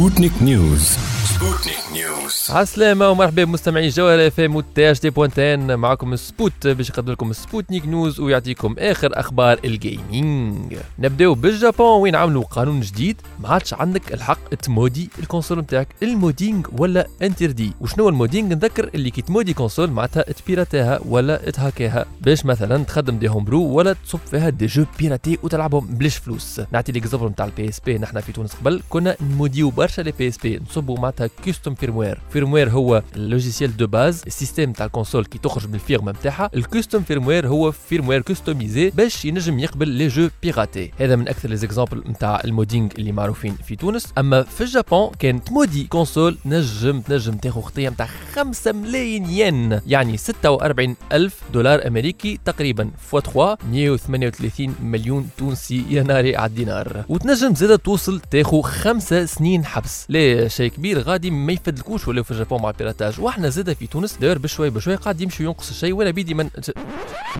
Sputnik News Sputnik News عسلامة ومرحبا بمستمعي جوهر اف ام تاج دي بوانتين معكم Spot باش يقدم لكم Sputnik News ويعطيكم آخر أخبار ال gaming نبدأو بالجابون وين عملوا قانون جديد؟ ما عادش عندك الحق تمودي ال console نتاعك. ال modding ولا interdit؟ وشنو ال modding؟ نذكر اللي كي تمودي console معناتها تبيراتيها ولا تهاكيها. باش مثلا تخدم des homebrews ولا تصب فيها des jeux piratés وتلعبهم بلاش فلوس. نعطي l'exemple نتاع ال PSP نحن في تونس قبل كنا نموديو برشا les PSP نصبوا معناتها custom firmware firmware هو ال logiciel de base ال système تاع ال console كي تخرج من ال firme نتاعها ال custom firmware هو firmware customisé باش ينجم يقبل les jeux piratés هذا من أكثر les exemples نتاع ال modding اللي معروفين في تونس. أما في الجابون كان تمودي console نجم تنجم تاخذ خطية نتاع 5 ملايين ين يعني 46 ألف دولار أمريكي تقريبا fois 3 138 مليون تونسي يا ناري على الدينار. وتنجم زادة توصل تاخذ خمسة سنين حبس. ليه؟ شيء كبير غادي ما يفدلكوش ولا في الجابون مع ال piratage وإحنا زاده في تونس داير بشوي بشوي قاعد يمشي ينقص الشيء ولا بيدي من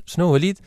شنو وليد؟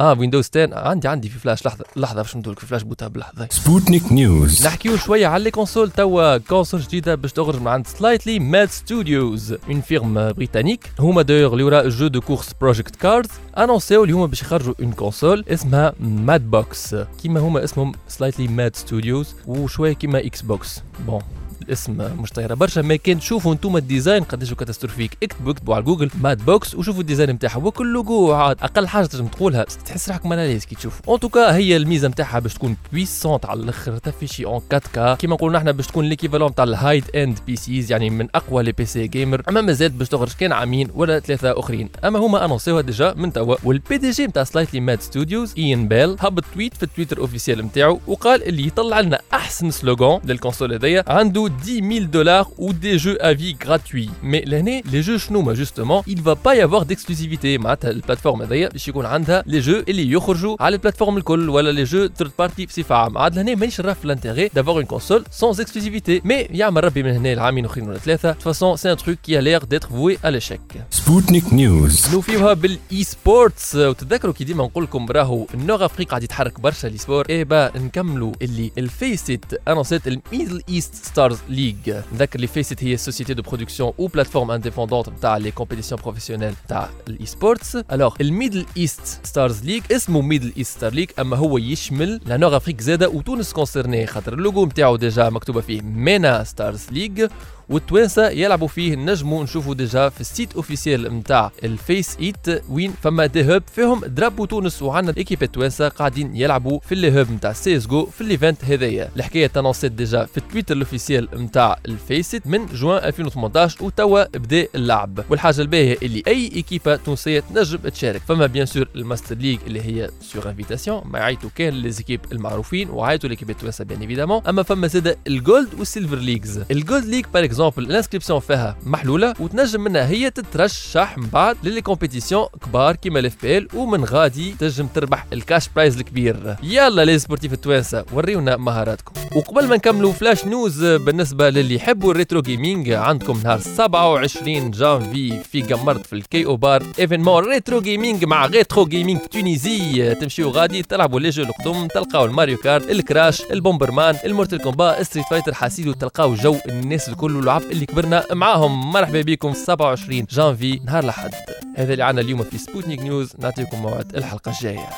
آه Windows 10 عندي عندي في فلاش لحظه لحظة باش ندولك في فلاش بوتها بلحظه Sputnik News نحكيو شوية على les consoles توا console جديدة باش تخرج من عند Slightly Mad Studios une firme britannique هما d'ailleurs اللي وراء jeu de course Project Cars annonçaient اللي هما باش يخرجوا une console اسمها Mad Box كيما هما اسمهم Slightly Mad Studios وشوية كيما Xbox bon الاسم مش طايره برشا ما كان تشوفوا أنتم ال design قداش catastrophique. اكتبوا اكتبوا على جوجل Mad Box وشوفوا ال design نتاعها وكل لوجو عاد أقل حاجة تنجم تقولها تحس روحك mal à l'aise كي تشوف. en tout cas هي الميزة نتاعها باش تكون puissante على الأخر تفيشي en 4K كيما نقولوا نحن باش تكون l'équivalent تاع ال high-end PCs يعني من أقوى les PC جيمر أما مازال باش تخرج كان عامين ولا ثلاثة أخرين. أما هما انونسيوها ديجا من توا. والبي دي جي نتاع سلايتلي ماد ستوديوز اين بيل هبط تويت في التويتر اوفيسيال نتاعو وقال اللي يطلع لنا أحسن سلوغان للكونسول هذيا عنده 10000 دولار ou des jeux à vie gratuits. Mais l'année, les jeux شنو justement, il va pas y avoir d'exclusivité معناتها البلاتفورم هذيا باش يكون عندها لي جو اللي يخرجوا على البلاتفورم الكل ولا لي جو ثيرد بارتي بصفه عامه عاد لهنا مانيش نرى في الانتيغي دافوار اون كونسول سون اكسكلوزيفيتي مي يعمل ربي من هنا العامين اخرين ولا ثلاثه de façon سي ان تروك كي لير ديتر فوي à l'échec. سبوتنيك نيوز نوفيوها بالاي سبورتس وتذكروا كي ديما نقول لكم راهو النور افريقيا قاعد يتحرك برشا لي سبور اي با نكملوا اللي الفيسيت انونسيت الميدل ايست ستارز ليج نذكر اللي فيسيت هي société de production ou plateforme indépendante تاع les compétitions professionnelles تاع الاي سبورتس alors الميدل ايست ستارز ليج اسمه ميدل ايست ستار ليج اما هو يشمل لا نور افريك زاده وتونس كونسيرني خاطر اللوجو نتاعو ديجا مكتوبه فيه مينا ستارز ليج والتوانسة يلعبوا فيه نجموا نشوفوا ديجا في ال site officiel نتاع ال FACEIT وين فما des hubs فيهم drapeau تونس وعندنا équipes التوانسة قاعدين يلعبوا في les hubs نتاع CS:GO في ال event هذايا. الحكاية تنصت ديجا في التويتر ال officiel نتاع ال FACEIT من جوان 2018 وتوا بدا اللعب. والحاجة الباهية اللي أي équipe تونسية تنجم تشارك. فما bien sûr ال Master League اللي هي sur invitation ما عيطوا كان les équipes المعروفين وعيطوا les équipes التوانسة bien évidemment أما فما زادة الجولد والسيلفر ليجز الجولد ليج باغ اكزومبل الانسكريبسيون فيها محلوله وتنجم منها هي تترشح من بعد ل les compétitions كبار كيما ال FPL ومن غادي تنجم تربح ال cash prize الكبير يلا les sportifs التوانسه وريونا مهاراتكم وقبل ما نكملوا flash news بالنسبة للي يحبوا ال retro gaming عندكم نهار 27 جانفي في قمرت في الكي أو بار événement retro gaming مع Retro Gaming Tunisie تمشيو غادي تلعبوا les jeux القدم تلقاو الماريو كارت الكراش البومبرمان المورتل كومبا ستريت فايتر حاسيلو تلقاو jeux الناس الكل واللعب اللي كبرنا معاهم. مرحبا بكم. 27 جانفي نهار الأحد. هذا اللي عنا اليوم في Sputnik News. نعطيكم موعد الحلقة الجاية.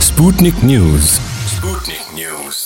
سبوتنيك نيوز. سبوتنيك نيوز.